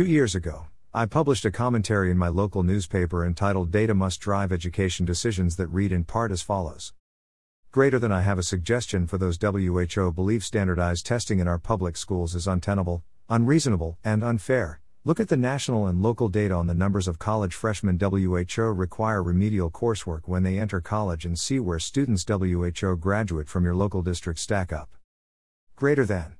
Two years ago, I published a commentary in my local newspaper entitled Data Must Drive Education Decisions that read in part as follows. Greater than I have a suggestion for those WHO believe standardized testing in our public schools is untenable, unreasonable, and unfair. Look at the national and local data on the numbers of college freshmen WHO require remedial coursework when they enter college and see where students WHO graduate from your local district stack up. Greater than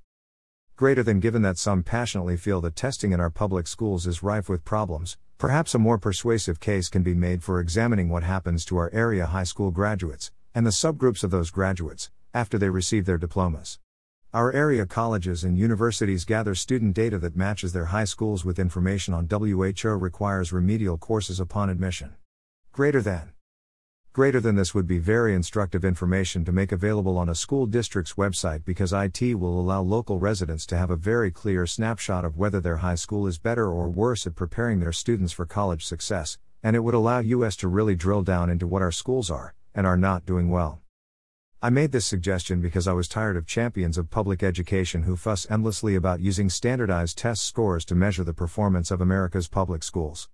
greater than given that some passionately feel that testing in our public schools is rife with problems, perhaps a more persuasive case can be made for examining what happens to our area high school graduates, and the subgroups of those graduates, after they receive their diplomas. Our area colleges and universities gather student data that matches their high schools with information on WHO requires remedial courses upon admission. Greater than Greater than this would be very instructive information to make available on a school district's website because IT will allow local residents to have a very clear snapshot of whether their high school is better or worse at preparing their students for college success, and it would allow US to really drill down into what our schools are and are not doing well. I made this suggestion because I was tired of champions of public education who fuss endlessly about using standardized test scores to measure the performance of America's public schools.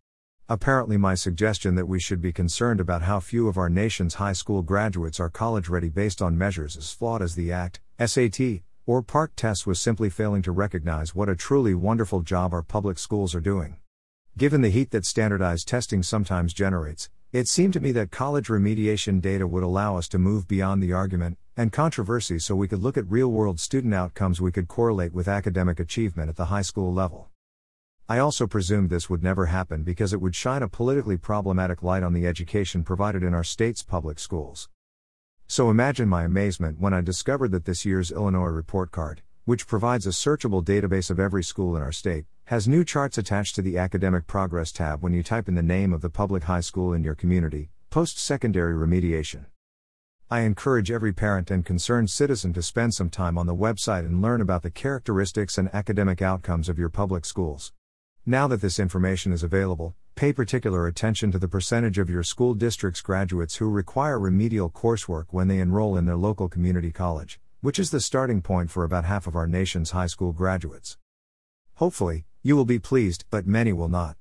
Apparently, my suggestion that we should be concerned about how few of our nation's high school graduates are college ready based on measures as flawed as the ACT, SAT, or PARCC tests was simply failing to recognize what a truly wonderful job our public schools are doing. Given the heat that standardized testing sometimes generates, it seemed to me that college remediation data would allow us to move beyond the argument and controversy so we could look at real world student outcomes we could correlate with academic achievement at the high school level. I also presumed this would never happen because it would shine a politically problematic light on the education provided in our state's public schools. So imagine my amazement when I discovered that this year's Illinois report card, which provides a searchable database of every school in our state, has new charts attached to the Academic Progress tab when you type in the name of the public high school in your community, post secondary remediation. I encourage every parent and concerned citizen to spend some time on the website and learn about the characteristics and academic outcomes of your public schools. Now that this information is available, pay particular attention to the percentage of your school district's graduates who require remedial coursework when they enroll in their local community college, which is the starting point for about half of our nation's high school graduates. Hopefully, you will be pleased, but many will not.